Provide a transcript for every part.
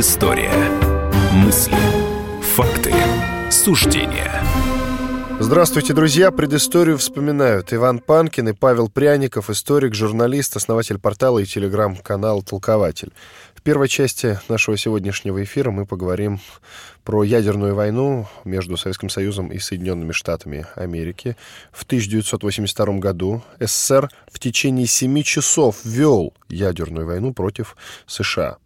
Предыстория. Мысли, факты, суждения. Здравствуйте, друзья! Предысторию вспоминают Иван Панкин и Павел Пряников, историк, журналист, основатель портала и телеграм-канал «Толкователь». В первой части нашего сегодняшнего эфира мы поговорим про ядерную войну между Советским Союзом и Соединенными Штатами Америки. В 1982 году СССР в течение семи часов вел ядерную войну против США.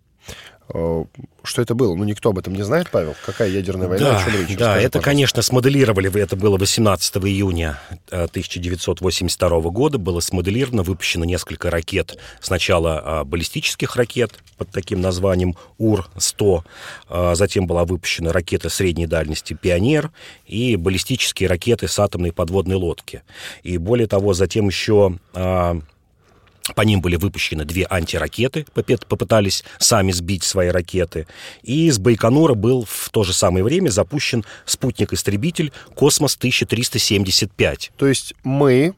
Э, что это было? Ну, никто об этом не знает, Павел. Какая ядерная война, да, о чем речь? Да, Расскажи, это, пожалуйста. конечно, смоделировали, это было 18 июня 1982 года, было смоделировано, выпущено несколько ракет. Сначала а, баллистических ракет под таким названием УР-100, а, затем была выпущена ракета средней дальности «Пионер» и баллистические ракеты с атомной подводной лодки. И более того, затем еще... по ним были выпущены две антиракеты, попытались сами сбить свои ракеты. И с Байконура был в то же самое время запущен спутник-истребитель «Космос-1375». То есть мы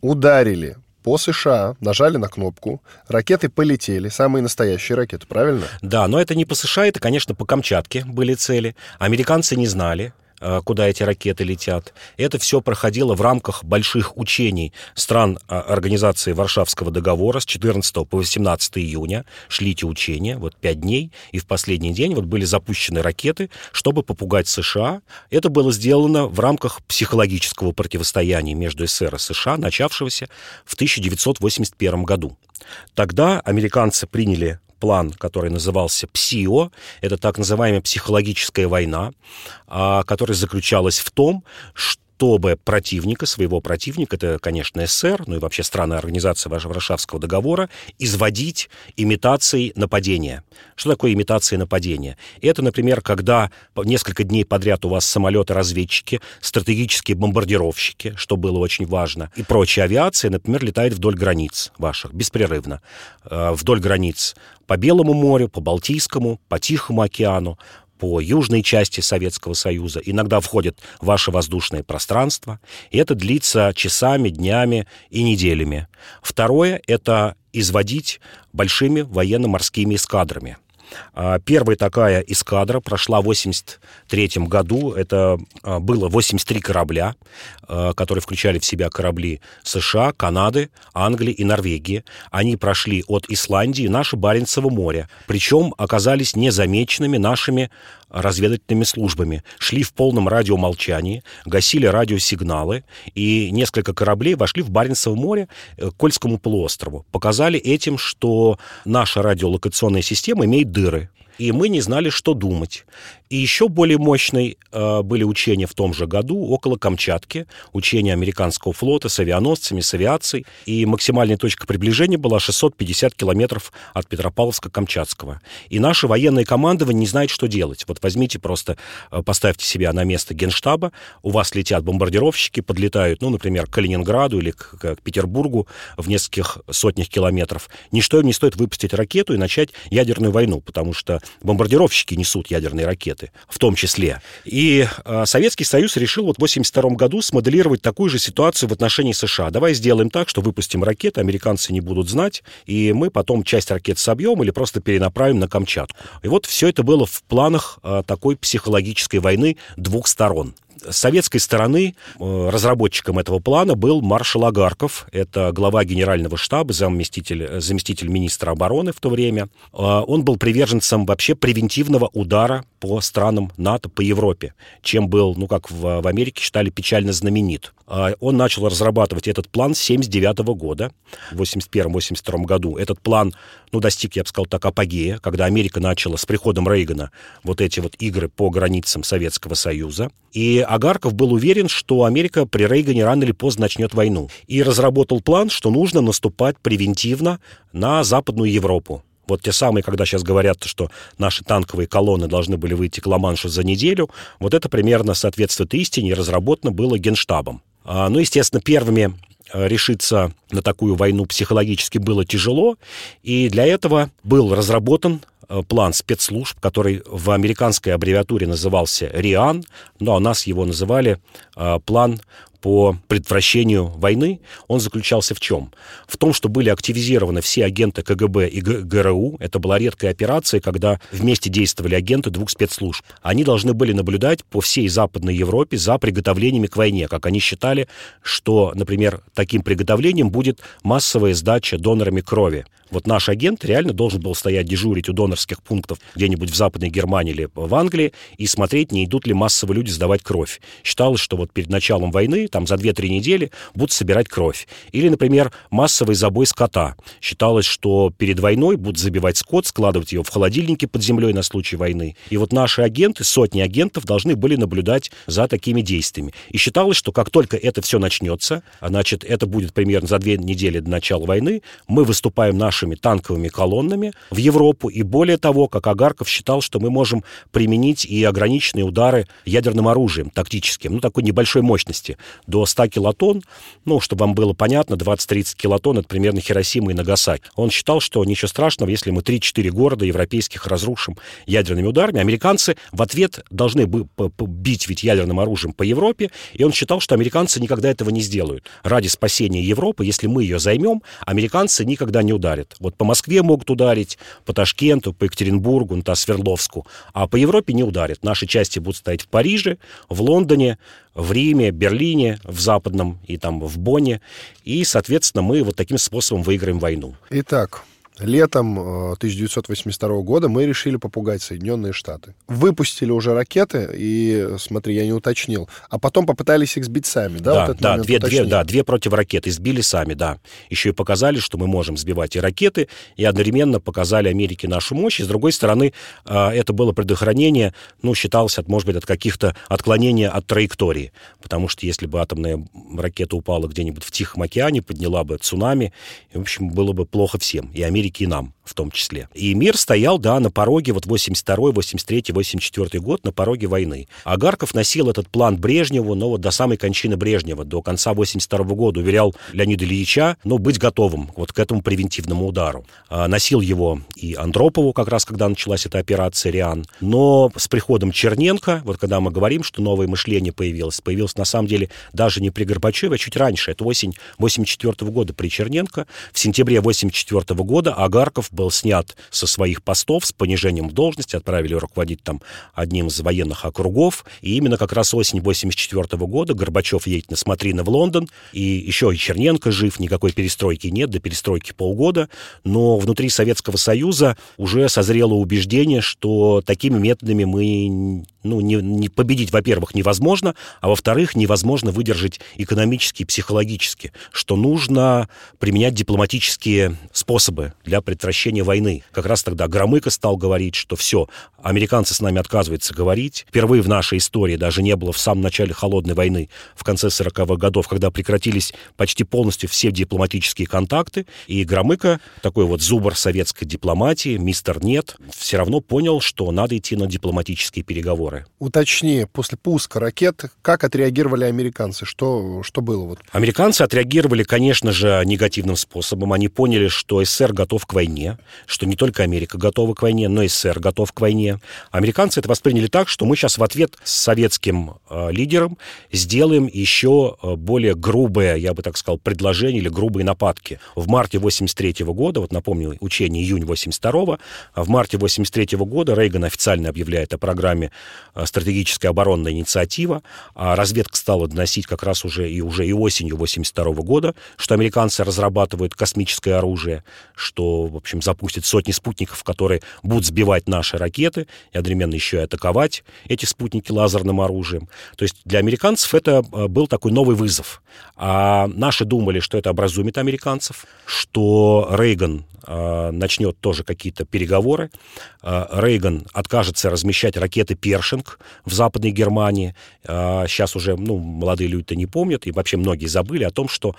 ударили по США, нажали на кнопку, ракеты полетели, самые настоящие ракеты, правильно? Да, но это не по США, это, конечно, по Камчатке были цели. Американцы не знали, куда эти ракеты летят. Это все проходило в рамках больших учений стран а, Организации Варшавского договора с 14 по 18 июня. Шли эти учения, вот пять дней, и в последний день вот были запущены ракеты, чтобы попугать США. Это было сделано в рамках психологического противостояния между СССР и США, начавшегося в 1981 году. Тогда американцы приняли план, который назывался ПСИО. Это так называемая психологическая война, а, которая заключалась в том, чтобы противника, своего противника, это, конечно, СССР, ну и вообще страны Организации Вар- Варшавского договора, изводить имитацией нападения. Что такое имитация нападения? Это, например, когда несколько дней подряд у вас самолеты-разведчики, стратегические бомбардировщики, что было очень важно, и прочая авиация, например, летает вдоль границ ваших беспрерывно. Э, Вдоль границ по Белому морю, по Балтийскому, по Тихому океану, по южной части Советского Союза. Иногда входит в ваше воздушное пространство. И это длится часами, днями и неделями. Второе – это изводить большими военно-морскими эскадрами. А, Первая такая эскадра прошла в 83 году. Это а, было 83 корабля, а, которые включали в себя корабли США, Канады, Англии и Норвегии. Они прошли от Исландии наше Баренцево море. Причем оказались незамеченными нашими разведывательными службами. Шли в полном радиомолчании, гасили радиосигналы, и несколько кораблей вошли в Баренцево море э, к Кольскому полуострову. Показали этим, что наша радиолокационная система имеет дыры. И мы не знали, что думать. И еще более мощные э, были учения в том же году около Камчатки, учения американского флота с авианосцами, с авиацией. И максимальная точка приближения была 650 километров от Петропавловска-Камчатского. И наше военное командование не знает, что делать. Вот возьмите просто, э, поставьте себя на место генштаба, у вас летят бомбардировщики, подлетают, ну, например, к Калининграду или к, к Петербургу в нескольких сотнях километров. Ничто им не стоит выпустить ракету и начать ядерную войну, потому что бомбардировщики несут ядерные ракеты в том числе. И э, Советский Союз решил вот в 1982 году смоделировать такую же ситуацию в отношении США. Давай сделаем так, что выпустим ракеты, американцы не будут знать, и мы потом часть ракет собьем или просто перенаправим на Камчатку. И вот все это было в планах э, такой психологической войны двух сторон. С советской стороны э, разработчиком этого плана был маршал Агарков. Это глава генерального штаба, заместитель, э, заместитель министра обороны в то время. Э, Он был приверженцем вообще превентивного удара по странам НАТО, по Европе, чем был, ну, как в, в Америке считали, печально знаменит. Он начал разрабатывать этот план с 79 года, в 81-82 году. Этот план, ну, достиг, я бы сказал так, апогея, когда Америка начала с приходом Рейгана вот эти вот игры по границам Советского Союза. И Агарков был уверен, что Америка при Рейгане рано или поздно начнет войну. И разработал план, что нужно наступать превентивно на Западную Европу. Вот те самые, когда сейчас говорят, что наши танковые колонны должны были выйти к Ла-Маншу за неделю, вот это примерно соответствует истине и разработано было Генштабом. А, Ну, естественно, первыми э, решиться на такую войну психологически было тяжело, и для этого был разработан план спецслужб, который в американской аббревиатуре назывался РИАН, но у нас его называли э, план по предотвращению войны, он заключался в чем? В том, что были активизированы все агенты КГБ и ГРУ. Это была редкая операция, когда вместе действовали агенты двух спецслужб. Они должны были наблюдать по всей Западной Европе за приготовлениями к войне. Как они считали, что, например, таким приготовлением будет массовая сдача донорами крови. Вот наш агент реально должен был стоять дежурить у донорских пунктов где-нибудь в Западной Германии или в Англии и смотреть, не идут ли массово люди сдавать кровь. Считалось, что вот перед началом войны, там за 2-3 недели, будут собирать кровь. Или, например, массовый забой скота. Считалось, что перед войной будут забивать скот, складывать его в холодильнике под землей на случай войны. И вот наши агенты, сотни агентов, должны были наблюдать за такими действиями. И считалось, что как только это все начнется, а значит, это будет примерно за две недели до начала войны, мы выступаем наши нашими танковыми колоннами в Европу. И более того, как Агарков считал, что мы можем применить и ограниченные удары ядерным оружием тактическим, ну, такой небольшой мощности, до 100 килотонн, ну, чтобы вам было понятно, 20-30 килотонн — это примерно Хиросима и Нагасаки. Он считал, что ничего страшного, если мы 3-4 города европейских разрушим ядерными ударами. Американцы в ответ должны бы бить ведь ядерным оружием по Европе, и он считал, что американцы никогда этого не сделают. Ради спасения Европы, если мы ее займем, американцы никогда не ударят ударят. Вот по Москве могут ударить, по Ташкенту, по Екатеринбургу, ну, Свердловску, а по Европе не ударят. Наши части будут стоять в Париже, в Лондоне, в Риме, Берлине, в Западном и там в Бонне. И, соответственно, мы вот таким способом выиграем войну. Итак, летом 1982 э, года мы решили попугать Соединенные Штаты. Выпустили уже ракеты, и, смотри, я не уточнил, а потом попытались их сбить сами, да? Да, вот да, две, две, да, две противоракеты сбили сами, да. Еще и показали, что мы можем сбивать и ракеты, и одновременно показали Америке нашу мощь. И, с другой стороны, э, это было предохранение, ну, считалось, от, может быть, от каких-то отклонений от траектории. Потому что если бы атомная ракета упала где-нибудь в Тихом океане, подняла бы цунами, в общем, было бы плохо всем. И Америка Америки и нам в том числе. И мир стоял, да, на пороге, вот 82 83 84 год, на пороге войны. Агарков носил этот план Брежневу, но вот до самой кончины Брежнева, до конца 82 года, уверял Леонида Ильича, ну, быть готовым вот к этому превентивному удару. А, носил его и Андропову, как раз когда началась эта операция «Риан». Но с приходом Черненко, вот когда мы говорим, что новое мышление появилось, появилось на самом деле даже не при Горбачеве, а чуть раньше, это осень 84 года при Черненко. В сентябре 84 года Агарков был снят со своих постов с понижением должности, отправили руководить там одним из военных округов. И именно как раз осень 84 года Горбачев едет на смотрины в Лондон, и еще и Черненко жив, никакой перестройки нет, до перестройки полгода, но внутри Советского Союза уже созрело убеждение, что такими методами мы ну, не, не победить, во-первых, невозможно, а во-вторых, невозможно выдержать экономически и психологически, что нужно применять дипломатические способы для предотвращения войны. Как раз тогда Громыко стал говорить, что все, американцы с нами отказываются говорить. Впервые в нашей истории даже не было в самом начале холодной войны, в конце 40-х годов, когда прекратились почти полностью все дипломатические контакты, и Громыко, такой вот зубр советской дипломатии, мистер Нет, все равно понял, что надо идти на дипломатические переговоры. Уточни, после пуска ракет, как отреагировали американцы? Что, что было? Вот? Американцы отреагировали, конечно же, негативным способом. Они поняли, что СССР готов к войне, что не только Америка готова к войне, но и СССР готов к войне. Американцы это восприняли так, что мы сейчас в ответ с советским э, лидером сделаем еще э, более грубое, я бы так сказал, предложение или грубые нападки. В марте 83 года, вот напомню, учение июнь 82 в марте 83 года Рейган официально объявляет о программе Э, стратегическая оборонная инициатива. А разведка стала доносить как раз уже и, уже и осенью 82 года, что американцы разрабатывают космическое оружие, что, в общем, запустят сотни спутников, которые будут сбивать наши ракеты и одновременно еще и атаковать эти спутники лазерным оружием. То есть для американцев это э, был такой новый вызов. А наши думали, что это образумит американцев, что Рейган э, начнет тоже какие-то переговоры. Э, Рейган откажется размещать ракеты «Першинг» в Западной Германии. Э, сейчас уже ну, молодые люди-то не помнят, и вообще многие забыли о том, что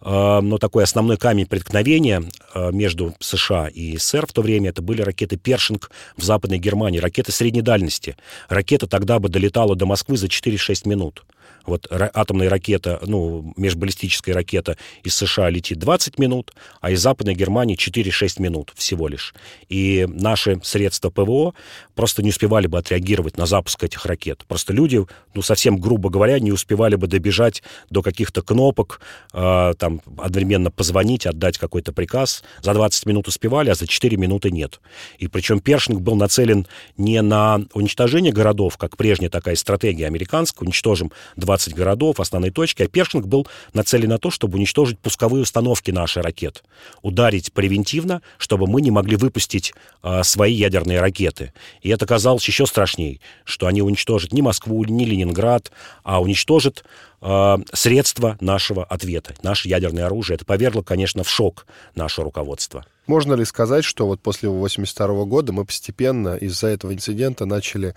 э, ну, такой основной камень преткновения э, между США и СССР в то время это были ракеты «Першинг» в Западной Германии, ракеты средней дальности. Ракета тогда бы долетала до Москвы за 4-6 минут Вот атомная ракета, ну, межбаллистическая ракета из США летит 20 минут, а из Западной Германии 4-6 минут всего лишь. И наши средства ПВО просто не успевали бы отреагировать на запуск этих ракет. Просто люди, ну, совсем грубо говоря, не успевали бы добежать до каких-то кнопок, э, там, одновременно позвонить, отдать какой-то приказ. За 20 минут успевали, а за 4 минуты нет. И причем Першинг был нацелен не на уничтожение городов, как прежняя такая стратегия американская, уничтожим 20 городов, основной точки, а Першинг был нацелен на то, чтобы уничтожить пусковые установки наших ракет. Ударить превентивно, чтобы мы не могли выпустить э, свои ядерные ракеты. И это казалось еще страшнее, что они уничтожат не Москву, не Ленинград, а уничтожат э, средства нашего ответа, наше ядерное оружие. Это повергло, конечно, в шок наше руководство. Можно ли сказать, что вот после 82 года мы постепенно из-за этого инцидента начали,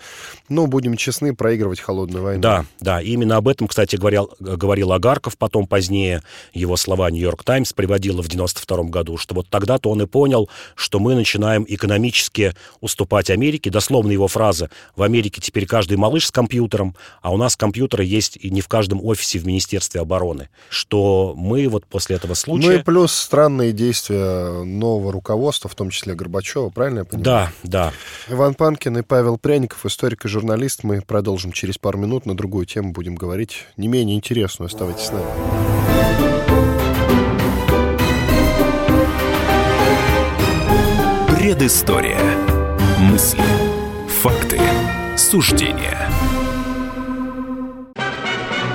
ну, будем честны, проигрывать холодную войну? Да, да. Именно об этом, кстати, говорил, говорил Агарков потом позднее. Его слова «Нью-Йорк Таймс» приводила в 92 году, что вот тогда-то он и понял, что мы начинаем экономически уступать Америке. Дословно его фраза «В Америке теперь каждый малыш с компьютером, а у нас компьютеры есть и не в каждом офисе в Министерстве обороны». Что мы вот после этого случая... Ну и плюс странные действия нового нового руководства, в том числе Горбачева, правильно я понимаю? Да, да. Иван Панкин и Павел Пряников, историк и журналист. Мы продолжим через пару минут. На другую тему будем говорить, не менее интересную. Оставайтесь с нами. Предыстория. Мысли. Факты. Суждения.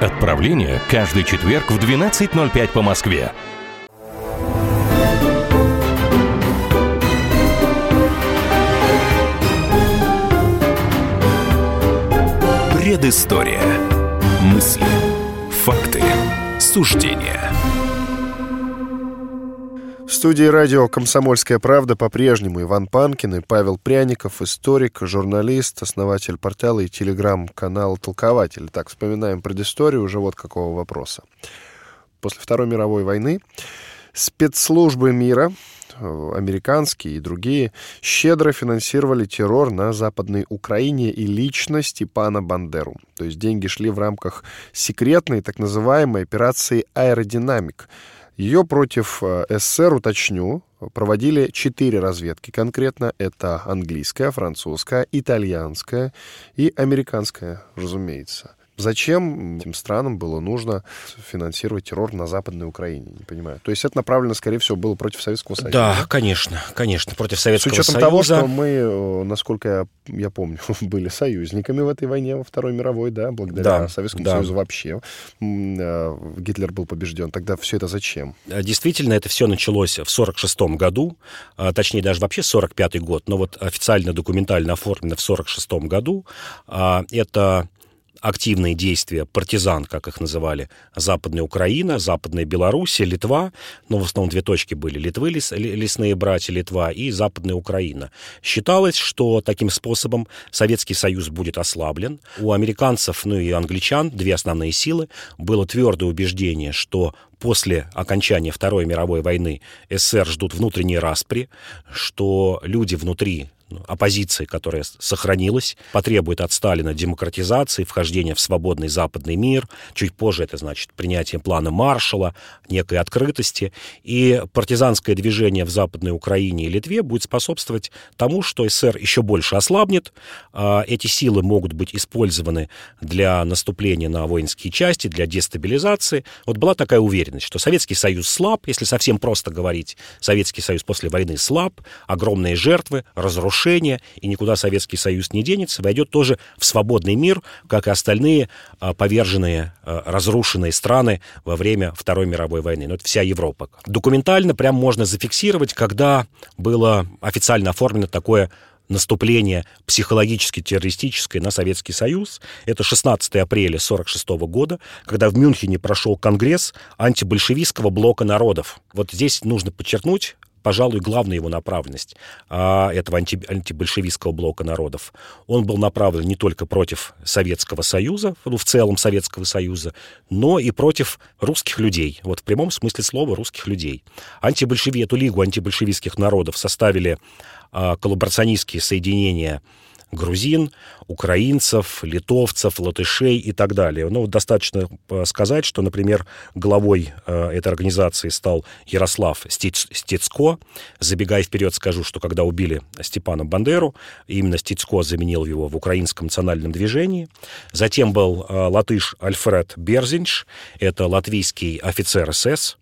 Отправление каждый четверг в 12.05 по Москве. Предыстория. Мысли. Факты. Суждения. В студии радио «Комсомольская правда» по-прежнему Иван Панкин и Павел Пряников, историк, журналист, основатель портала и телеграм-канала «Толкователь». Так, вспоминаем предысторию уже вот какого вопроса. После Второй мировой войны спецслужбы мира, э, американские и другие, щедро финансировали террор на Западной Украине и лично Степана Бандеру. То есть деньги шли в рамках секретной так называемой операции «Аэродинамик», ее против э, СССР, уточню, проводили четыре разведки конкретно. Это английская, французская, итальянская и американская, разумеется. Зачем этим странам было нужно финансировать террор на Западной Украине? Не понимаю. То есть это направлено, скорее всего, было против Советского Союза? Да, да? конечно, конечно, против Советского Союза. С учетом Союза. того, что мы, э, насколько я, я помню, были союзниками в этой войне во Второй мировой, да, благодаря да, Советскому да. Союзу вообще. Э, Гитлер был побежден. Тогда все это зачем? Э, действительно, это все началось в 46 году, точнее, даже вообще 45 год, но вот официально документально оформлено в 46 году. Это активные действия партизан, как их называли, Западная Украина, Западная Белоруссия, Литва, но в основном две точки были, Литвы, лес, лесные братья Литва и Западная Украина. Считалось, что таким способом Советский Союз будет ослаблен. У американцев, ну и англичан, две основные силы, было твердое убеждение, что после окончания Второй мировой войны СССР ждут внутренние распри, что люди внутри оппозиции, которая сохранилась, потребует от Сталина демократизации, вхождения в свободный западный мир. Чуть позже это значит принятие плана Маршала, некой открытости. И партизанское движение в Западной Украине и Литве будет способствовать тому, что СССР еще больше ослабнет. А, эти силы могут быть использованы для наступления на воинские части, для дестабилизации. Вот была такая уверенность, что Советский Союз слаб, если совсем просто говорить, Советский Союз после войны слаб, огромные жертвы, разрушения разрушения, и никуда Советский Союз не денется, войдет тоже в свободный мир, как и остальные а, поверженные, а, разрушенные страны во время Второй мировой войны. Ну, это вся Европа. Документально прям можно зафиксировать, когда было официально оформлено такое наступление психологически-террористическое на Советский Союз. Это 16 апреля 1946 года, когда в Мюнхене прошел конгресс антибольшевистского блока народов. Вот здесь нужно подчеркнуть, пожалуй, главная его направленность а, этого анти, антибольшевистского блока народов. Он был направлен не только против Советского Союза, ну, в целом Советского Союза, но и против русских людей, вот в прямом смысле слова русских людей. Антибольшеви, эту лигу антибольшевистских народов составили а, коллаборационистские соединения грузин, украинцев, литовцев, латышей и так далее. Ну, достаточно э, сказать, что, например, главой э, этой организации стал Ярослав Стецко. Забегая вперед, скажу, что когда убили Степана Бандеру, именно Стецко заменил его в украинском национальном движении. Затем был э, латыш Альфред Берзинш, это латвийский офицер СС.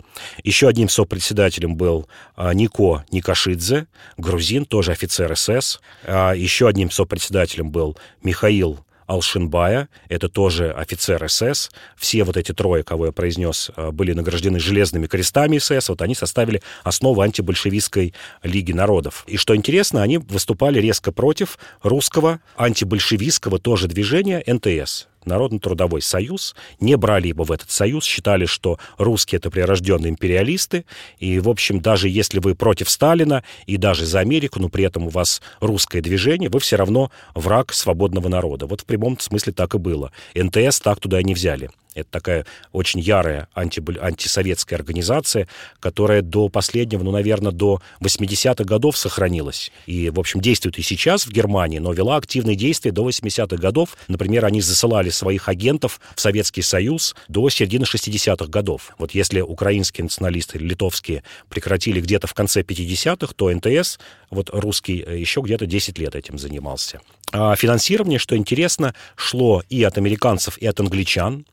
Еще одним сопредседателем был Нико Никашидзе, грузин, тоже офицер СС. Еще одним сопредседателем был Михаил Алшинбая, это тоже офицер СС. Все вот эти трое, кого я произнес, э, были награждены железными крестами СС. Вот они составили основу антибольшевистской Лиги народов. И что интересно, они выступали резко против русского антибольшевистского тоже движения НТС. Народно-трудовой союз, не брали его в этот союз, считали, что русские — это прирожденные империалисты, и, в общем, даже если вы против Сталина и даже за Америку, но при этом у вас русское движение, вы все равно враг свободного народа. Вот в прямом смысле так и было. НТС так туда и не взяли. Это такая очень ярая анти, антисоветская организация, которая до последнего, ну, наверное, до 80-х годов сохранилась. И, в общем, действует и сейчас в Германии, но вела активные действия до 80-х годов. Например, они засылали своих агентов в Советский Союз до середины 60-х годов. Вот если украинские националисты, литовские прекратили где-то в конце 50-х, то НТС, вот русский, э, еще где-то 10 лет этим занимался. А финансирование, что интересно, шло и от американцев, и от англичан.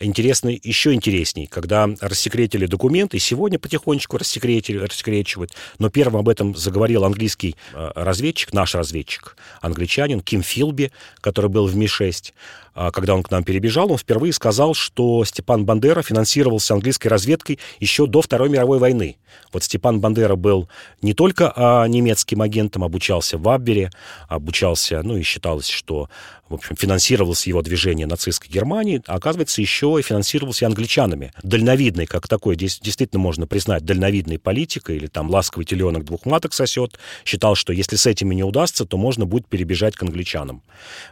Интересно, еще интересней, когда рассекретили документы, сегодня потихонечку рассекретили, рассекречивают, но первым об этом заговорил английский э, разведчик, наш разведчик, англичанин Ким Филби, который был в Ми-6. А, когда он к нам перебежал, он впервые сказал, что Степан Бандера финансировался английской разведкой еще до Второй мировой войны. Вот Степан Бандера был не только а, немецким агентом, обучался в Аббере, обучался, ну и считалось, что в общем, финансировалось его движение нацистской Германии, а оказывается, еще и финансировался и англичанами. Дальновидный, как такой, действительно можно признать, дальновидный политик, или там ласковый теленок двух маток сосет, считал, что если с этими не удастся, то можно будет перебежать к англичанам.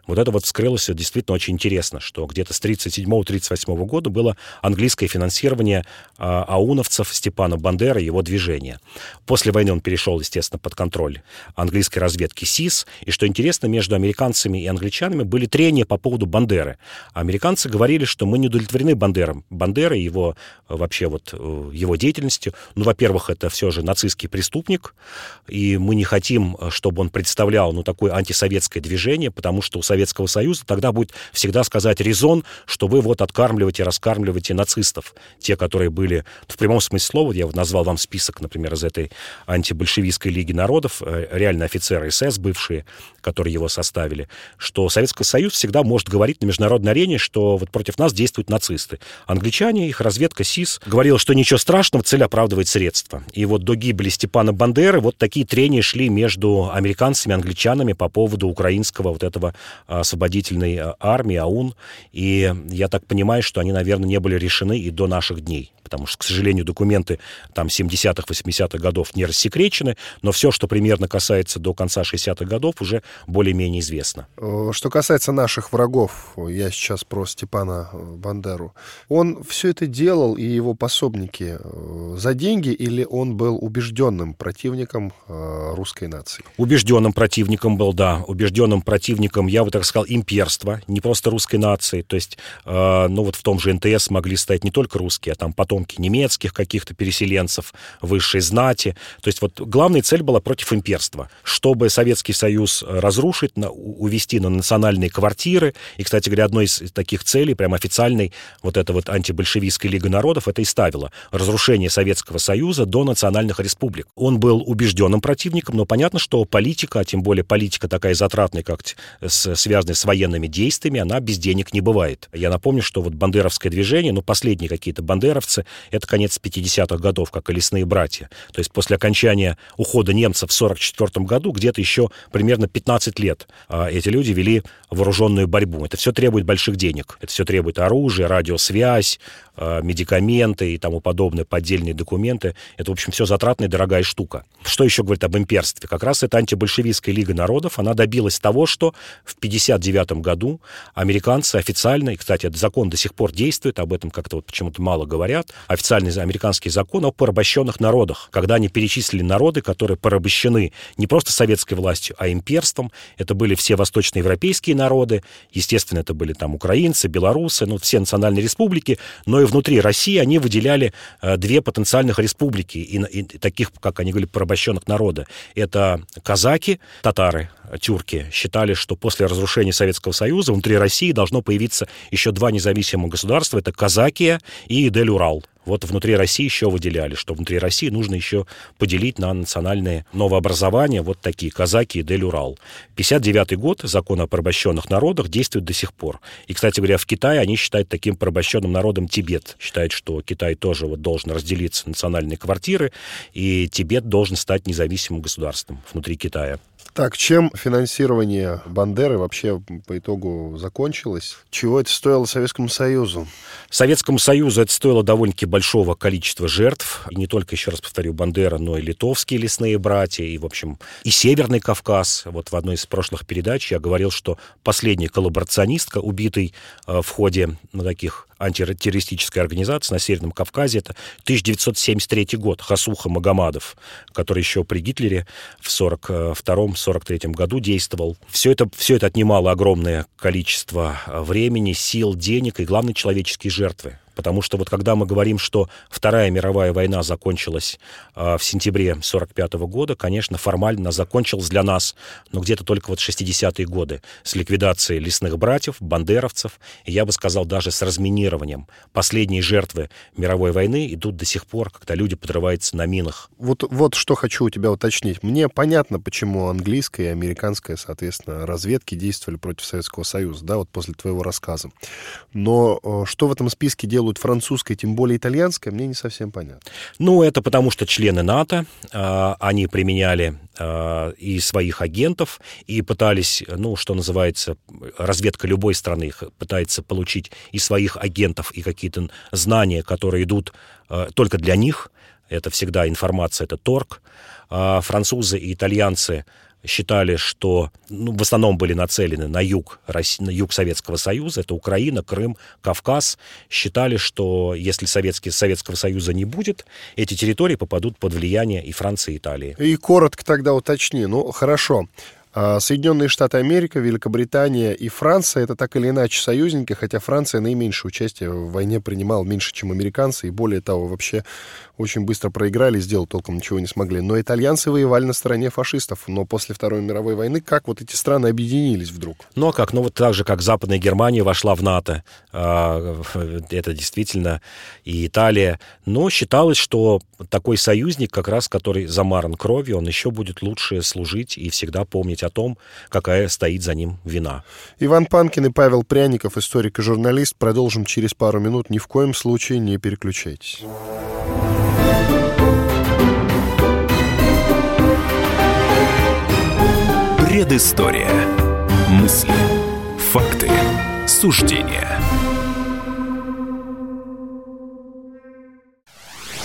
Вот это вот вскрылось действительно очень интересно, что где-то с 1937-1938 года было английское финансирование а, ауновцев Степана Бандера и его движения. После войны он перешел, естественно, под контроль английской разведки СИС, и что интересно, между американцами и англичанами были трения по поводу Бандеры. Американцы говорили, что мы не удовлетворены Бандером. Бандера и его э, вообще вот э, его деятельностью. Ну, во-первых, это все же нацистский преступник, и мы не хотим, э, чтобы он представлял, ну, такое антисоветское движение, потому что у Советского Союза тогда будет всегда сказать резон, что вы вот откармливаете, раскармливаете нацистов. Те, которые были, в прямом смысле слова, я назвал вам список, например, из этой антибольшевистской лиги народов, реально офицеры СС бывшие, которые его составили, что Советский Союз всегда может говорить на международной арене, что вот против нас действуют нацисты. Англичане, их разведка СИС говорила, что ничего страшного, цель оправдывает средства. И вот до гибели Степана Бандеры вот такие трения шли между американцами и англичанами по поводу украинского вот этого освободительной а, армии, АУН. И я так понимаю, что они, наверное, не были решены и до наших дней потому что, к сожалению, документы там 70-х, 80-х годов не рассекречены, но все, что примерно касается до конца 60-х годов, уже более-менее известно. Э, что касается наших врагов, я сейчас про Степана э, Бандеру, он все это делал, и его пособники, э, за деньги, или он был убежденным противником русской нации? Убежденным противником был, да. Убежденным противником, я бы так сказал, имперства, не просто русской нации. То есть, ну вот в том же НТС могли стоять не только русские, а там потом потомки немецких каких-то переселенцев, высшей знати. То есть вот главная цель была против имперства, чтобы Советский Союз разрушить, увести на национальные квартиры. И, кстати говоря, одной из таких целей, прям официальной, вот эта вот антибольшевистская Лига народов, это и ставила. Разрушение Советского Союза до национальных республик. Он был убежденным противником, но понятно, что политика, а тем более политика такая затратная, как с, связанная с военными действиями, она без денег не бывает. Я напомню, что вот бандеровское движение, ну, последние какие-то бандеровцы, это конец 50-х годов, как и «Лесные братья». То есть после окончания ухода немцев в 1944 году где-то еще примерно 15 лет а, эти люди вели вооруженную борьбу. Это все требует больших денег. Это все требует оружия, радиосвязь, медикаменты и тому подобное, поддельные документы. Это, в общем, все затратная дорогая штука. Что еще говорит об имперстве? Как раз эта антибольшевистская лига народов, она добилась того, что в 59 году американцы официально, и, кстати, этот закон до сих пор действует, об этом как-то вот почему-то мало говорят, официальный американский закон о порабощенных народах, когда они перечислили народы, которые порабощены не просто советской властью, а имперством. Это были все восточноевропейские народы, естественно, это были там украинцы, белорусы, ну, все национальные республики, но и внутри России они выделяли э, две потенциальных республики, и, и таких, как они говорили, порабощенных народа. Это казаки, татары, тюрки, считали, что после разрушения Советского Союза внутри России должно появиться еще два независимых государства. Это Казакия и Дель-Урал. Вот внутри России еще выделяли, что внутри России нужно еще поделить на национальные новообразования, вот такие, казаки и Дель-Урал. 59 год, закон о порабощенных народах действует до сих пор. И, кстати говоря, в Китае они считают таким порабощенным народом Тибет. Считают, что Китай тоже вот должен разделиться на национальные квартиры, и Тибет должен стать независимым государством внутри Китая. Так, чем финансирование Бандеры вообще по итогу закончилось? Чего это стоило Советскому Союзу? Советскому Союзу это стоило довольно-таки большого количества жертв. И не только, еще раз повторю, Бандера, но и литовские лесные братья, и, в общем, и Северный Кавказ. Вот в одной из прошлых передач я говорил, что последний коллаборационистка, убитый э, в ходе ну, таких антитеррористической организации на Северном Кавказе. Это 1973 год, Хасуха Магомадов, который еще при Гитлере в 1942-1943 году действовал. Все это, все это отнимало огромное количество времени, сил, денег и, главное, человеческие жертвы. Потому что вот когда мы говорим, что Вторая мировая война закончилась э, в сентябре 1945 года, конечно, формально закончилась для нас, но где-то только вот 60-е годы с ликвидацией лесных братьев, бандеровцев, и я бы сказал, даже с разминированием. Последние жертвы мировой войны идут до сих пор, когда люди подрываются на минах. Вот, вот что хочу у тебя уточнить. Мне понятно, почему английская и американская, соответственно, разведки действовали против Советского Союза, да, вот после твоего рассказа. Но э, что в этом списке делают делают французское, тем более итальянское, мне не совсем понятно. Ну, это потому что члены НАТО, э, они применяли э, и своих агентов, и пытались, ну, что называется, разведка любой страны пытается получить и своих агентов, и какие-то знания, которые идут э, только для них. Это всегда информация, это торг. А французы и итальянцы считали, что ну, в основном были нацелены на юг, на юг Советского Союза, это Украина, Крым, Кавказ, считали, что если Советский, Советского Союза не будет, эти территории попадут под влияние и Франции, и Италии. И коротко тогда уточни. Ну, хорошо. А Соединенные Штаты Америки, Великобритания и Франция — это так или иначе союзники, хотя Франция наименьшее участие в войне принимала меньше, чем американцы, и более того, вообще очень быстро проиграли, сделать толком ничего не смогли. Но итальянцы воевали на стороне фашистов. Но после Второй мировой войны как вот эти страны объединились вдруг? Ну, а как? Ну, вот так же, как Западная Германия вошла в НАТО. А, это действительно и Италия. Но считалось, что такой союзник, как раз который замаран кровью, он еще будет лучше служить и всегда помнить о том, какая стоит за ним вина. Иван Панкин и Павел Пряников, историк и журналист. Продолжим через пару минут. Ни в коем случае не переключайтесь. Предыстория. Мысли. Факты. Суждения.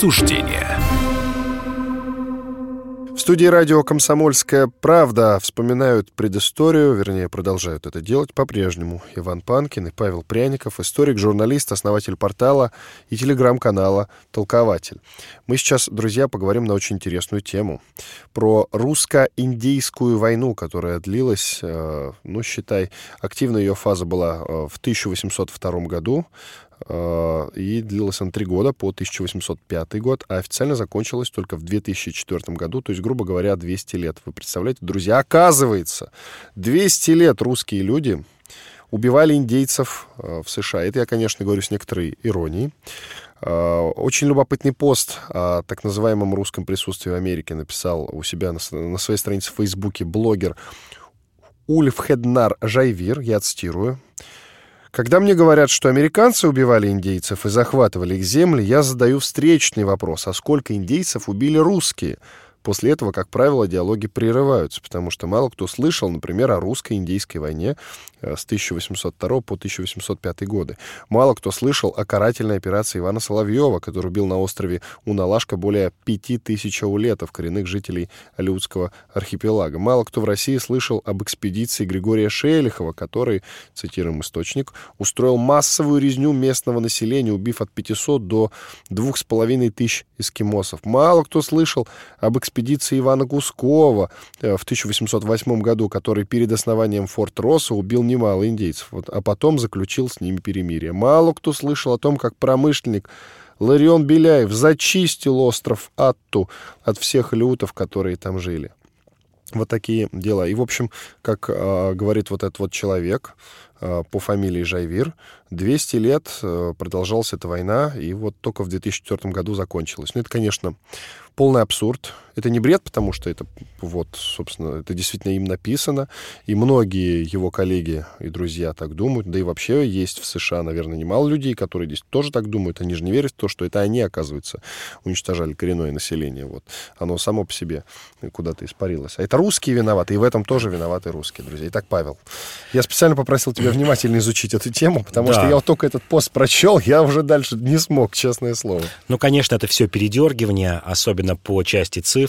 Факты. Суждения. В студии радио «Комсомольская правда» вспоминают предысторию, вернее, продолжают это делать по-прежнему. Иван Панкин и Павел Пряников, историк, журналист, основатель портала и телеграм-канала «Толкователь». Мы сейчас, друзья, поговорим на очень интересную тему. Про русско-индийскую войну, которая длилась, э, ну, считай, активная ее фаза была э, в 1802 году, и длилась она три года, по 1805 год, а официально закончилась только в 2004 году, то есть, грубо говоря, 200 лет. Вы представляете, друзья, оказывается, 200 лет русские люди убивали индейцев э, в США. Это я, конечно, говорю с некоторой иронией. Э, очень любопытный пост о так называемом русском присутствии в Америке написал у себя на, своей странице в Фейсбуке блогер Ульф Хеднар Жайвир, я цитирую. Когда мне говорят, что американцы убивали индейцев и захватывали их земли, я задаю встречный вопрос, а сколько индейцев убили русские? После этого, как правило, диалоги прерываются, потому что мало кто слышал, например, о русско-индейской войне э, с 1802 по 1805 годы. Мало кто слышал о карательной операции Ивана Соловьева, который убил на острове Уналашка более 5000 аулетов, коренных жителей Алиутского архипелага. Мало кто в России слышал об экспедиции Григория Шелихова, который, цитируем источник, устроил массовую резню местного населения, убив от 500 до 2500 эскимосов. Мало кто слышал об экспедиции экспедиции Ивана Кускова э, в 1808 году, который перед основанием Форт Росса убил немало индейцев, вот, а потом заключил с ними перемирие. Мало кто слышал о том, как промышленник Ларион Беляев зачистил остров Атту от всех лютов, которые там жили. Вот такие дела. И, в общем, как э, говорит вот этот вот человек э, по фамилии Жайвир, 200 лет э, продолжалась эта война, и вот только в 2004 году закончилась. Ну, это, конечно, полный абсурд. Это не бред, потому что это, вот, собственно, это действительно им написано, и многие его коллеги и друзья так думают, да и вообще есть в США, наверное, немало людей, которые здесь тоже так думают, они же не верят в то, что это они, оказывается, уничтожали коренное население, вот. Оно само по себе куда-то испарилось. А это русские виноваты, и в этом тоже виноваты русские, друзья. Итак, Павел, я специально попросил тебя внимательно изучить эту тему, потому да. что я вот только этот пост прочел, я уже дальше не смог, честное слово. Ну, конечно, это все передергивание, особенно по части цифр,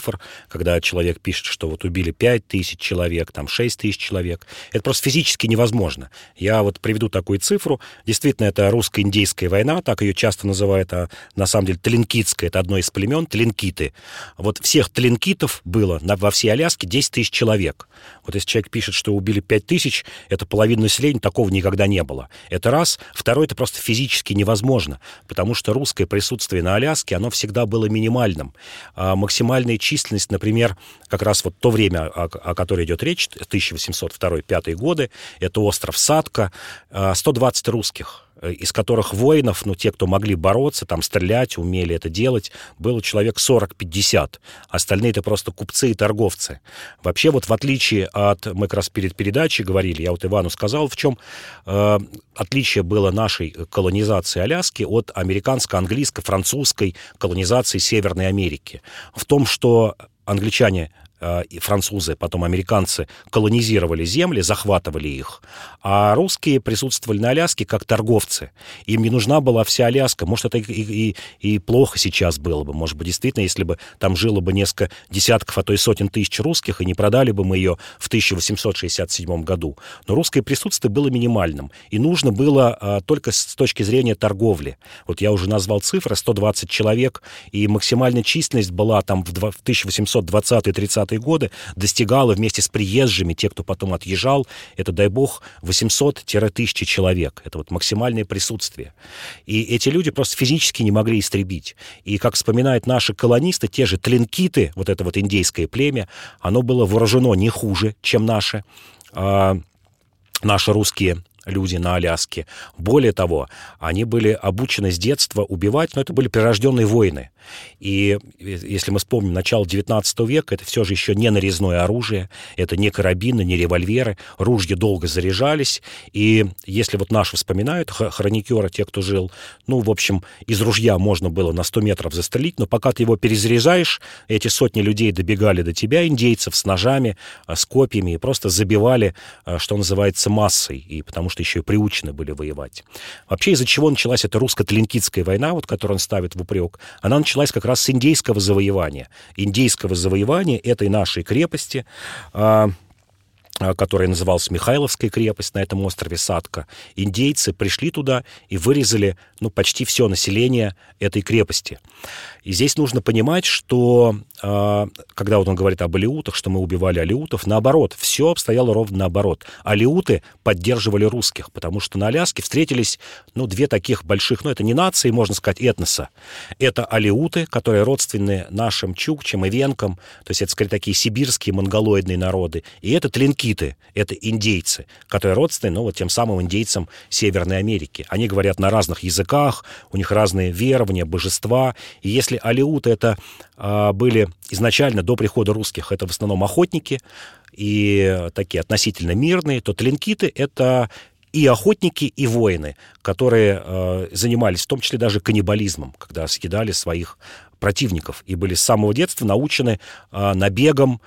когда человек пишет, что вот убили 5 тысяч человек, там 6 тысяч человек. Это просто физически невозможно. Я вот приведу такую цифру. Действительно, это русско-индейская война, так ее часто называют, а на самом деле Тлинкитская, это одно из племен, Тлинкиты. Вот всех Тлинкитов было на, во всей Аляске 10 тысяч человек. Вот если человек пишет, что убили 5 тысяч, это половина населения, такого никогда не было. Это раз. Второе, это просто физически невозможно, потому что русское присутствие на Аляске, оно всегда было минимальным. А максимальная численность, например, как раз вот то время, о, о которой идет речь, 1802-1805 годы, это остров Садка, 120 а, русских. Э, из которых воинов, ну, те, кто могли бороться, там, стрелять, умели это делать, было человек 40-50. Остальные это просто купцы и торговцы. Вообще, вот в отличие от, мы как раз перед передачей говорили, я вот Ивану сказал, в чем э, отличие было нашей колонизации Аляски от американско-английской, французской колонизации Северной Америки. В том, что англичане Э, и французы, потом американцы колонизировали земли, захватывали их, а русские присутствовали на Аляске как торговцы. Им не нужна была вся Аляска. Может, это и, и, и плохо сейчас было бы. Может быть, действительно, если бы там жило бы несколько десятков, а то и сотен тысяч русских, и не продали бы мы ее в 1867 году. Но русское присутствие было минимальным. И нужно было а, только с точки зрения торговли. Вот я уже назвал цифры, 120 человек, и максимальная численность была там в 1820-30 20 годы достигала вместе с приезжими, те, кто потом отъезжал, это, дай бог, 800-1000 человек. Это вот максимальное присутствие. И эти люди просто физически не могли истребить. И, как вспоминают наши колонисты, те же тлинкиты, вот это вот индейское племя, оно было вооружено не хуже, чем наше. А, наши русские люди на Аляске. Более того, они были обучены с детства убивать, но это были прирожденные воины. И если мы вспомним начало XIX века, это все же еще не нарезное оружие, это не карабины, не револьверы, ружья долго заряжались, и если вот наши вспоминают, хроникеры, те, кто жил, ну, в общем, из ружья можно было на 100 метров застрелить, но пока ты его перезаряжаешь, эти сотни людей добегали до тебя, индейцев, с ножами, а, с копьями, и просто забивали, а, что называется, массой, и потому что еще и приучены были воевать. Вообще, из-за чего началась эта русско-тлинкитская война, вот, которую он ставит в упрек, она началась как раз с индейского завоевания. Индейского завоевания этой нашей крепости, а, который назывался Михайловская крепость на этом острове Садка, индейцы пришли туда и вырезали ну, почти все население этой крепости. И здесь нужно понимать, что а, когда вот он говорит об алиутах, что мы убивали алиутов, наоборот, все обстояло ровно наоборот. Алиуты поддерживали русских, потому что на Аляске встретились, ну, две таких больших, ну, это не нации, можно сказать, этноса. Это алиуты, которые родственны нашим чукчам и венкам, то есть это, скорее, такие сибирские монголоидные народы. И это тлинкиты, это индейцы, которые родственны, ну, вот тем самым индейцам Северной Америки. Они говорят на разных языках, у них разные верования, божества. И если алиуты это а, были изначально до прихода русских, это в основном охотники и такие относительно мирные, то тлинкиты — это и охотники, и воины, которые э, занимались в том числе даже каннибализмом, когда съедали своих противников и были с самого детства научены э, набегом,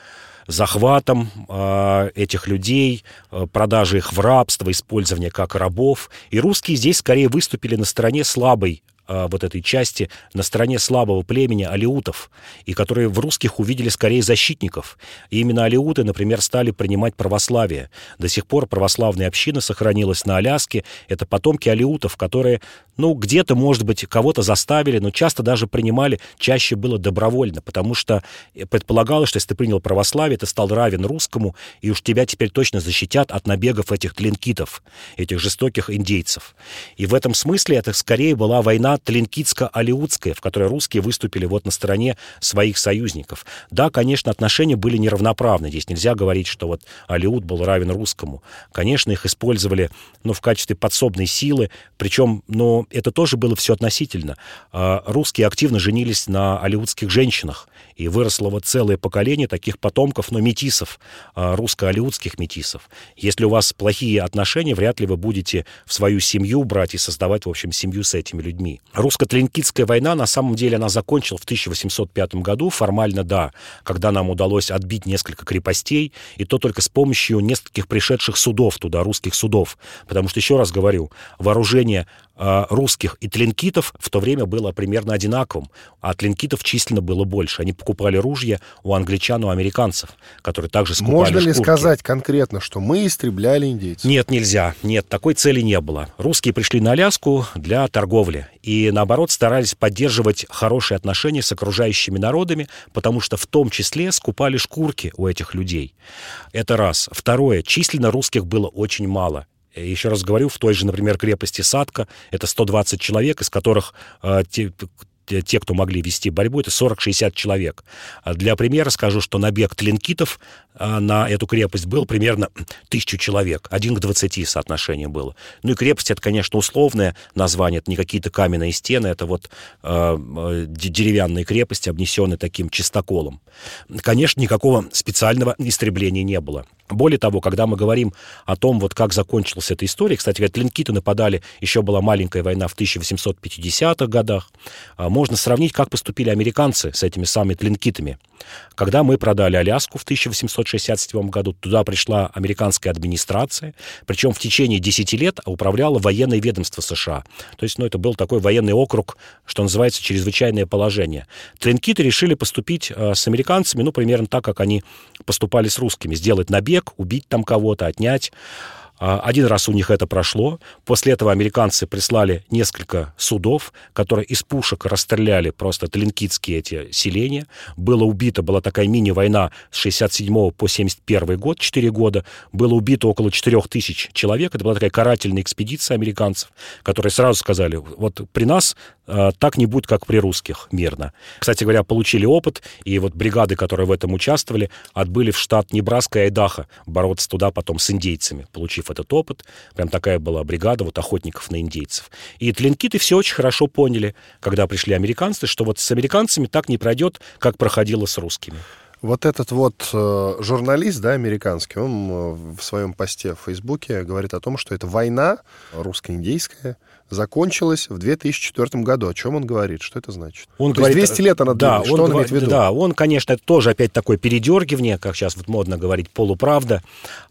захватом э, этих людей, э, продажей их в рабство, использование как рабов. И русские здесь скорее выступили на стороне слабой а, вот этой части на стороне слабого племени алиутов, и которые в русских увидели скорее защитников. И именно алиуты, например, стали принимать православие. До сих пор православная община сохранилась на Аляске. Это потомки алиутов, которые, ну, где-то, может быть, кого-то заставили, но часто даже принимали, чаще было добровольно, потому что предполагалось, что если ты принял православие, ты стал равен русскому, и уж тебя теперь точно защитят от набегов этих тлинкитов, этих жестоких индейцев. И в этом смысле это скорее была война Тлинкитско-Алиутская, в которой русские выступили вот на стороне своих союзников. Да, конечно, отношения были неравноправны. Здесь нельзя говорить, что вот Алиут был равен русскому. Конечно, их использовали ну, в качестве подсобной силы, причем, но это тоже было все относительно. А, русские активно женились на алиутских женщинах, и выросло вот целое поколение таких потомков, но метисов, а, русско-алиутских метисов. Если у вас плохие отношения, вряд ли вы будете в свою семью брать и создавать, в общем, семью с этими людьми. Русско-Тлинкитская война, на самом деле, она закончилась в 1805 году, формально, да, когда нам удалось отбить несколько крепостей, и то только с помощью нескольких пришедших судов туда, русских судов. Потому что, еще раз говорю, вооружение русских и тлинкитов в то время было примерно одинаковым, а тлинкитов численно было больше. Они покупали ружья у англичан, у американцев, которые также скупали Можно ли шкурки. сказать конкретно, что мы истребляли индейцев? Нет, нельзя. Нет, такой цели не было. Русские пришли на Аляску для торговли. И, наоборот, старались поддерживать хорошие отношения с окружающими народами, потому что в том числе скупали шкурки у этих людей. Это раз. Второе. Численно русских было очень мало. Еще раз говорю, в той же, например, крепости Садка это 120 человек, из которых э, те, те, кто могли вести борьбу, это 40-60 человек. А для примера скажу, что набег тлинкитов а, на эту крепость был примерно тысячу человек. Один к 20 соотношение было. Ну и крепость это, конечно, условное название, это не какие-то каменные стены, это вот э, деревянные крепости, обнесенные таким чистоколом. Конечно, никакого специального истребления не было. Более того, когда мы говорим о том, вот как закончилась эта история, кстати говоря, тлинкиты нападали, еще была маленькая война в 1850-х годах, можно сравнить, как поступили американцы с этими самыми тлинкитами. Когда мы продали Аляску в 1867 году, туда пришла американская администрация, причем в течение 10 лет управляло военное ведомство США. То есть, ну, это был такой военный округ, что называется, чрезвычайное положение. Тлинкиты решили поступить э, с американцами, ну, примерно так, как они поступали с русскими, сделать набег, убить там кого-то, отнять. А, один раз у них это прошло. После этого американцы прислали несколько судов, которые из пушек расстреляли просто тлинкитские эти селения. Было убито, была такая мини-война с 67 по 71 год, 4 года. Было убито около 4 тысяч человек. Это была такая карательная экспедиция американцев, которые сразу сказали, вот при нас так не будет, как при русских, мирно. Кстати говоря, получили опыт, и вот бригады, которые в этом участвовали, отбыли в штат Небраска и Айдаха бороться туда потом с индейцами, получив получив этот опыт, прям такая была бригада вот охотников на индейцев. И тлинкиты все очень хорошо поняли, когда пришли американцы, что вот с американцами так не пройдет, как проходило с русскими. Вот этот вот э, журналист, да, американский, он э, в своем посте в Фейсбуке говорит о том, что это война русско-индейская, закончилась в 2004 году. О чем он говорит? Что это значит? Он То говорит, есть 200 лет она да, длилась. Что он, гва- имеет в виду? Да, он, конечно, это тоже опять такое передергивание, как сейчас вот модно говорить, полуправда.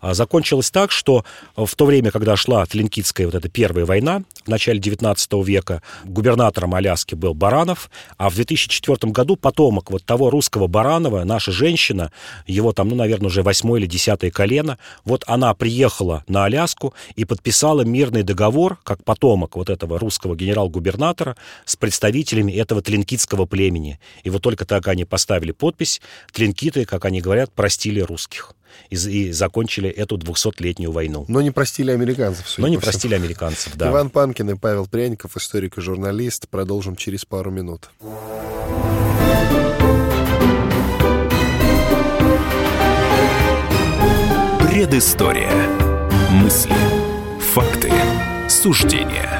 А, Закончилось так, что в то время, когда шла Тлинкитская вот эта первая война, в начале 19 века, губернатором Аляски был Баранов, а в 2004 году потомок вот того русского Баранова, наша женщина, его там, ну, наверное, уже восьмое или десятое колено, вот она приехала на Аляску и подписала мирный договор, как потомок вот этого русского генерал-губернатора с представителями этого тлинкитского племени. И вот только так они поставили подпись, тлинкиты, как они говорят, простили русских. И, и закончили эту 200-летнюю войну. Но не простили американцев. Но не всему. простили американцев, да. Иван Панкин и Павел Пряников, историк и журналист. Продолжим через пару минут. Предыстория. Мысли, факты, суждения.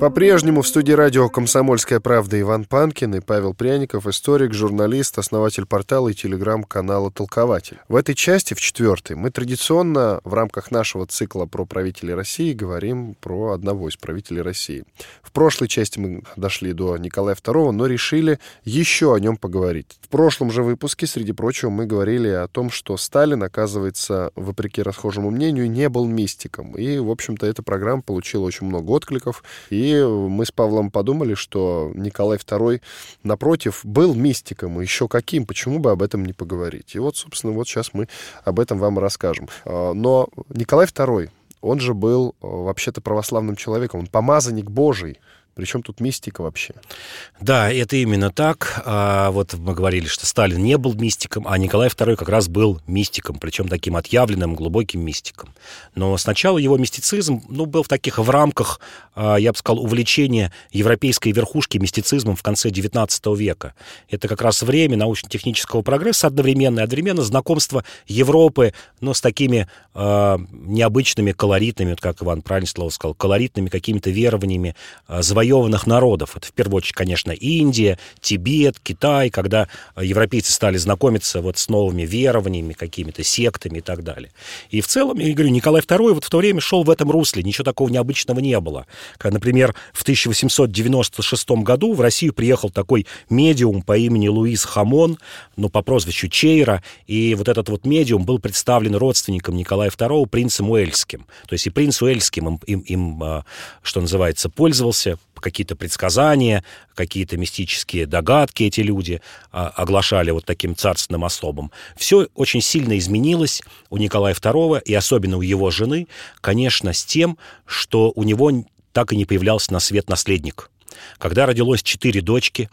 По-прежнему в студии радио «Комсомольская правда» Иван Панкин и Павел Пряников, историк, журналист, основатель портала и телеграм-канала «Толкователь». В этой части, в четвертой, мы традиционно в рамках нашего цикла про правителей России говорим про одного из правителей России. В прошлой части мы дошли до Николая II, но решили еще о нем поговорить. В прошлом же выпуске, среди прочего, мы говорили о том, что Сталин, оказывается, вопреки расхожему мнению, не был мистиком. И, в общем-то, эта программа получила очень много откликов. И мы с Павлом подумали, что Николай II, напротив, был мистиком. И еще каким? Почему бы об этом не поговорить? И вот, собственно, вот сейчас мы об этом вам расскажем. А, Но Николай II, он же был э, вообще-то православным человеком. Он помазанник Божий. Причем тут мистика вообще? Да, это именно так. А, вот мы говорили, что Сталин не был мистиком, а Николай II как раз был мистиком, причем таким отъявленным, глубоким мистиком. Но сначала его мистицизм ну, был в таких в рамках, а, я бы сказал, увлечения европейской верхушки мистицизмом в конце XIX века. Это как раз время научно-технического прогресса одновременно, и одновременно знакомство Европы ну, с такими а, необычными, колоритными, вот как Иван правильно слово сказал, колоритными какими-то верованиями а, завоеванных народов. Это в первую очередь, конечно, Индия, Тибет, Китай, когда а, европейцы стали знакомиться вот с новыми верованиями, какими-то сектами и так далее. И в целом, я говорю, Николай II вот в то время шел в этом русле, ничего такого необычного не было. Например, в 1896 году в Россию приехал такой медиум по имени Луис Хамон, ну, по прозвищу Чейра, и вот этот вот медиум был представлен родственником Николая II, принцем Уэльским. То есть и принц Уэльским им, им, им а, что называется, пользовался, какие-то предсказания, какие-то мистические догадки эти люди а, оглашали вот таким царственным особом. Все очень сильно изменилось у Николая II, и особенно у его жены, конечно, с тем, что у него так и не появлялся на свет наследник. Когда родилось четыре дочки,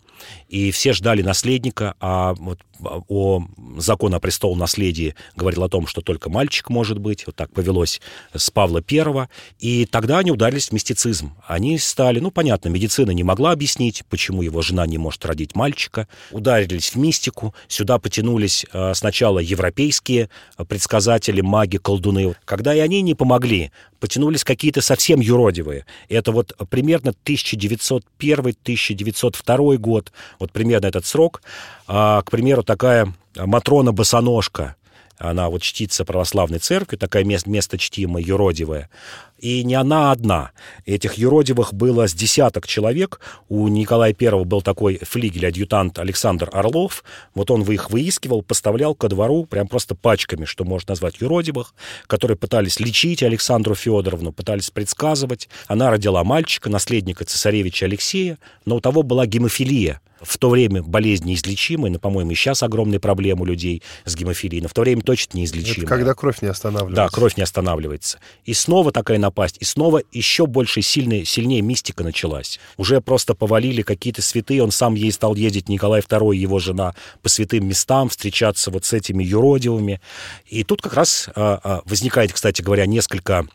и все ждали наследника, а вот о закон о престол-наследии говорил о том, что только мальчик может быть. Вот так повелось с Павла I. И тогда они ударились в мистицизм. Они стали, ну, понятно, медицина не могла объяснить, почему его жена не может родить мальчика. Ударились в мистику. Сюда потянулись э, сначала европейские предсказатели, маги, колдуны. Когда и они не помогли, потянулись какие-то совсем юродивые. Это вот примерно 1901-1902 год, вот примерно этот срок. А, к примеру, такая Матрона Босоножка, она вот чтится православной церкви, такая место, место чтимое, юродивое. И не она одна. Этих юродивых было с десяток человек. У Николая I был такой флигель-адъютант Александр Орлов. Вот он их выискивал, поставлял ко двору прям просто пачками, что можно назвать юродивых, которые пытались лечить Александру Федоровну, пытались предсказывать. Она родила мальчика, наследника цесаревича Алексея, но у того была гемофилия. В то время болезнь неизлечимая, но, по-моему, и сейчас огромные проблемы у людей с гемофилией, но в то время точно неизлечимая. Это когда кровь не останавливается. Да, кровь не останавливается. И снова такая напасть, и снова еще больше сильная, сильнее мистика началась. Уже просто повалили какие-то святые, он сам ей стал ездить, Николай II его жена, по святым местам, встречаться вот с этими юродивыми. И тут как раз а, а, возникает, кстати говоря, несколько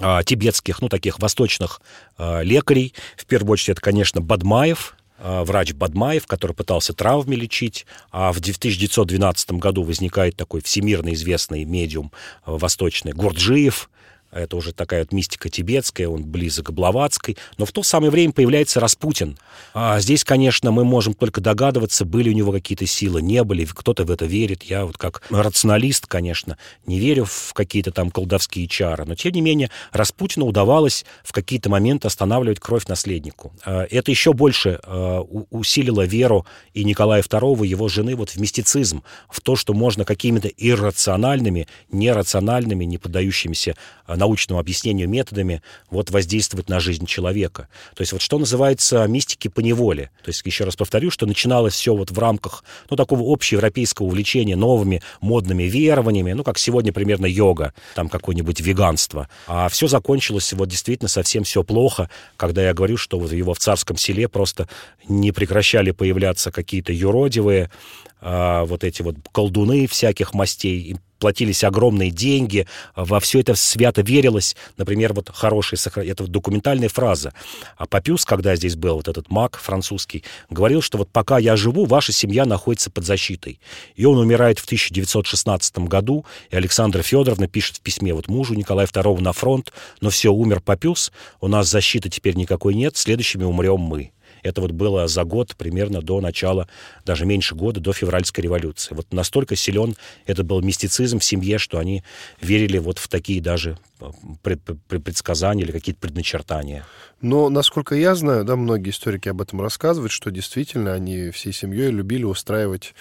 а, тибетских, ну, таких восточных лекарей. В первую очередь, это, конечно, Бадмаев, врач Бадмаев, который пытался травмы лечить, а в 1912 году возникает такой всемирно известный медиум восточный Гурджиев, это уже такая вот мистика тибетская, он близок к Блаватской. Но в то самое время появляется Распутин. А здесь, конечно, мы можем только догадываться, были у него какие-то силы, не были. Кто-то в это верит. Я вот как рационалист, конечно, не верю в какие-то там колдовские чары. Но, тем не менее, Распутину удавалось в какие-то моменты останавливать кровь наследнику. А это еще больше а, усилило веру и Николая II, его жены, вот в мистицизм, в то, что можно какими-то иррациональными, нерациональными, не поддающимися а, научному объяснению методами вот воздействовать на жизнь человека. То есть вот что называется мистики по неволе. То есть еще раз повторю, что начиналось все вот в рамках ну, такого общеевропейского увлечения новыми модными верованиями, ну, как сегодня примерно йога, там какое-нибудь веганство. А все закончилось вот действительно совсем все плохо, когда я говорю, что вот его в царском селе просто не прекращали появляться какие-то юродивые, а, вот эти вот колдуны всяких мастей, платились огромные деньги, во все это свято верилось. Например, вот хорошая, это вот документальная фраза. А Папюс, когда здесь был, вот этот маг французский, говорил, что вот пока я живу, ваша семья находится под защитой. И он умирает в 1916 году, и Александра Федоровна пишет в письме вот мужу Николая II на фронт, но все, умер Папюс, у нас защиты теперь никакой нет, следующими умрем мы. Это вот было за год примерно до начала, даже меньше года, до февральской революции. Вот настолько силен это был мистицизм в семье, что они верили вот в такие даже э, предсказания или какие-то предначертания. Но, насколько я знаю, да, многие историки об этом рассказывают, что действительно они всей семьей любили устраивать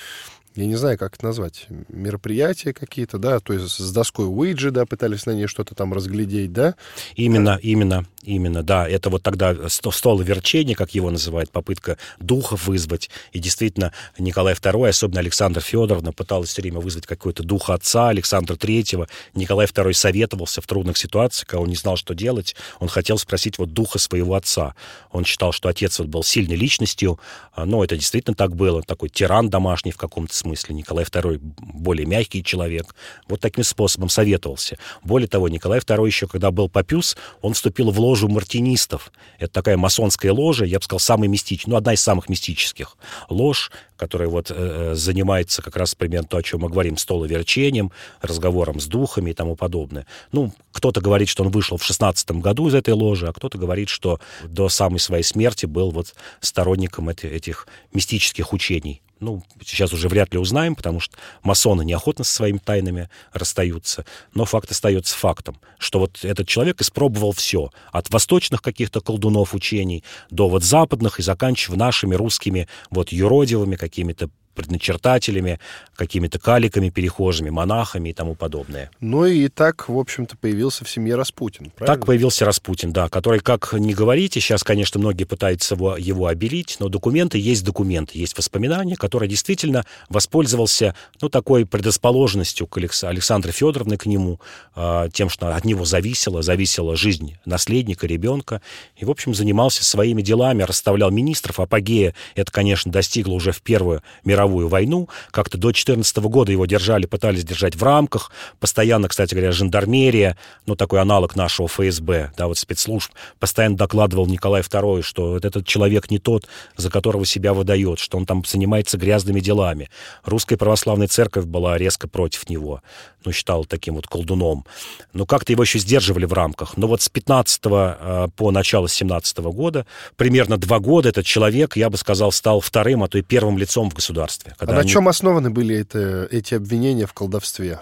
я не знаю, как это назвать, мероприятия какие-то, да, то есть с доской Уиджи, да, пытались на ней что-то там разглядеть, да? Именно, да. именно, именно, да. Это вот тогда стол верчения, как его называют, попытка духов вызвать. И действительно, Николай II, особенно Александр Федоровна, пыталась все время вызвать какой-то дух отца Александра Третьего. Николай II советовался в трудных ситуациях, когда он не знал, что делать. Он хотел спросить вот духа своего отца. Он считал, что отец вот был сильной личностью, а, но это действительно так было, такой тиран домашний в каком-то смысле. Николай II более мягкий человек. Вот таким способом советовался. Более того, Николай II еще, когда был Папюс, он вступил в ложу мартинистов. Это такая масонская ложа, я бы сказал, самая мистическая, ну, одна из самых мистических лож, которая вот э, э, занимается как раз примерно то, о чем мы говорим, столоверчением, разговором с духами и тому подобное. Ну, кто-то говорит, что он вышел в 16 году из этой ложи, а кто-то говорит, что до самой своей смерти был вот сторонником этих, этих мистических учений ну, сейчас уже вряд ли узнаем, потому что масоны неохотно со своими тайнами расстаются. Но факт остается фактом, что вот этот человек испробовал все. От восточных каких-то колдунов учений до вот западных и заканчивая нашими русскими вот юродивыми какими-то предначертателями, какими-то каликами перехожими, монахами и тому подобное. Ну и так, в общем-то, появился в семье Распутин, правильно? Так появился Распутин, да, который, как не говорите, сейчас, конечно, многие пытаются его, его обелить, но документы есть документы, есть воспоминания, которые действительно воспользовался, ну, такой предрасположенностью к Александре Федоровне к нему, э, тем, что от него зависела, зависела жизнь наследника, ребенка, и, в общем, занимался своими делами, расставлял министров, апогея это, конечно, достигло уже в Первую мировую мировую войну. Как-то до 2014 года его держали, пытались держать в рамках. Постоянно, кстати говоря, жандармерия, ну, такой аналог нашего ФСБ, да, вот спецслужб, постоянно докладывал Николай II, что вот этот человек не тот, за которого себя выдает, что он там занимается грязными делами. Русская православная церковь была резко против него, ну, считал таким вот колдуном. Но как-то его еще сдерживали в рамках. Но вот с 15 а, по начало 17 года, примерно два года этот человек, я бы сказал, стал вторым, а то и первым лицом в государстве колдовстве. А на они... чем основаны были это, эти обвинения в колдовстве?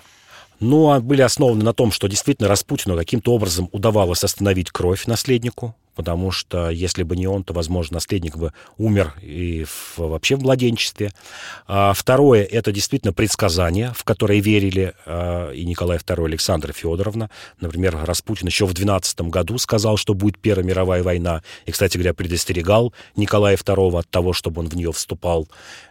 Ну, а были основаны на том, что действительно Распутину каким-то образом удавалось остановить кровь наследнику, потому что если бы не он, то, возможно, наследник бы умер и в, вообще в младенчестве. А второе, это действительно предсказания, в которые верили а, и Николай II, и Александра Федоровна. Например, Распутин еще в 12 году сказал, что будет Первая мировая война, и, кстати говоря, предостерегал Николая II от того, чтобы он в нее вступал.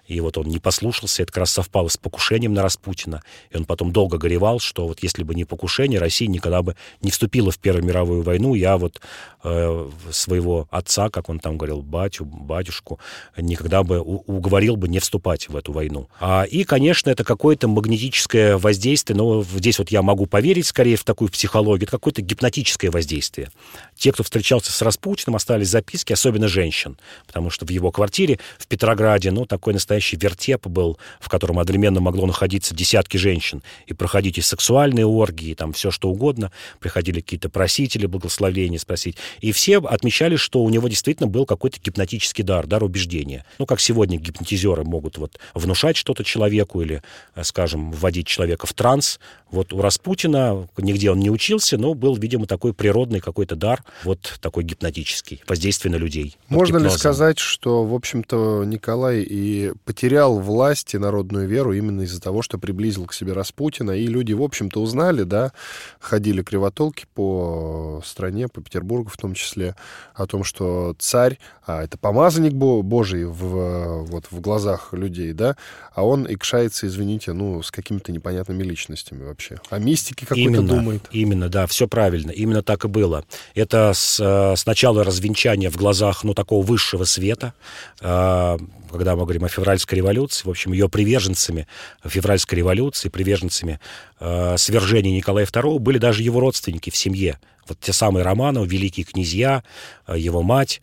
И вот он не послушался, это как раз совпало с покушением на Распутина. И он потом долго горевал, что вот если бы не покушение, Россия никогда бы не вступила в Первую мировую войну. Я вот э, своего отца, как он там говорил, батю, батюшку, никогда бы уговорил бы не вступать в эту войну. А, и, конечно, это какое-то магнетическое воздействие, но здесь вот я могу поверить скорее в такую психологию, это какое-то гипнотическое воздействие. Те, кто встречался с Распутиным, остались записки, особенно женщин, потому что в его квартире в Петрограде, ну, такой настоящий настоящий вертеп был, в котором одновременно могло находиться десятки женщин и проходить и сексуальные оргии, и там все что угодно. Приходили какие-то просители благословения спросить. И все отмечали, что у него действительно был какой-то гипнотический дар, дар убеждения. Ну, как сегодня гипнотизеры могут вот внушать что-то человеку или, э, скажем, вводить человека в транс. Вот у Распутина, нигде он не учился, но был, видимо, такой природный какой-то дар, вот такой гипнотический, воздействие на людей. Можно ли сказать, что, в общем-то, Николай и потерял власть и народную веру именно из-за того, что приблизил к себе Распутина, и люди, в общем-то, узнали, да, ходили кривотолки по стране, по Петербургу в том числе, о том, что царь, а это помазанник Божий в, вот, в глазах людей, да, а он икшается, извините, ну, с какими-то непонятными личностями вообще. О мистике какой-то думает. Именно, да, все правильно, именно так и было. Это с, э, сначала развенчание в глазах, ну, такого высшего света, а, когда мы говорим о февральской революции, в общем, ее приверженцами февральской революции, приверженцами э, свержения Николая II были даже его родственники в семье. Вот те самые Романовы, великие князья, э, его мать,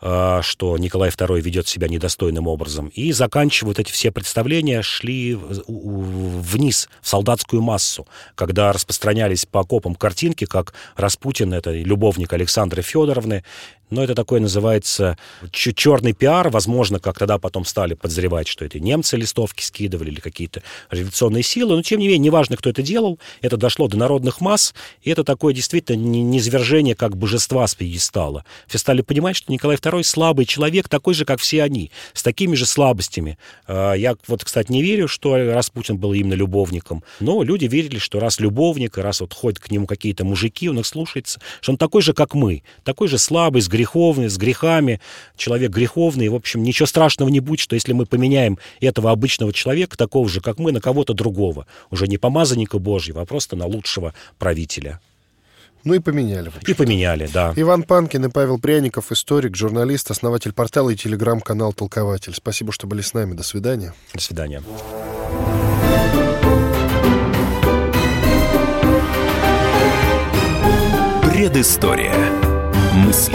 э, что Николай II ведет себя недостойным образом. И заканчивают эти все представления, шли вниз, в солдатскую массу, когда распространялись по окопам картинки, как Распутин, это любовник Александры Федоровны, но это такой называется черный пиар. Возможно, как тогда потом стали подозревать, что это немцы листовки скидывали или какие-то революционные силы. Но, тем не менее, неважно, кто это делал, это дошло до народных масс, и это такое действительно низвержение как божества с пьедестала. Все стали понимать, что Николай II слабый человек, такой же, как все они, с такими же слабостями. А, я вот, кстати, не верю, что Распутин был именно любовником, но люди верили, что раз любовник, раз вот ходят к нему какие-то мужики, он их слушается, что он такой же, как мы, такой же слабый, с греховный, с грехами, человек греховный. В общем, ничего страшного не будет, что если мы поменяем этого обычного человека, такого же, как мы, на кого-то другого, уже не помазанника Божьего, а просто на лучшего правителя. Ну и поменяли. И поменяли, да. Иван Панкин и Павел Пряников, историк, журналист, основатель портала и телеграм-канал «Толкователь». Спасибо, что были с нами. До свидания. До свидания. Предыстория. Мысли,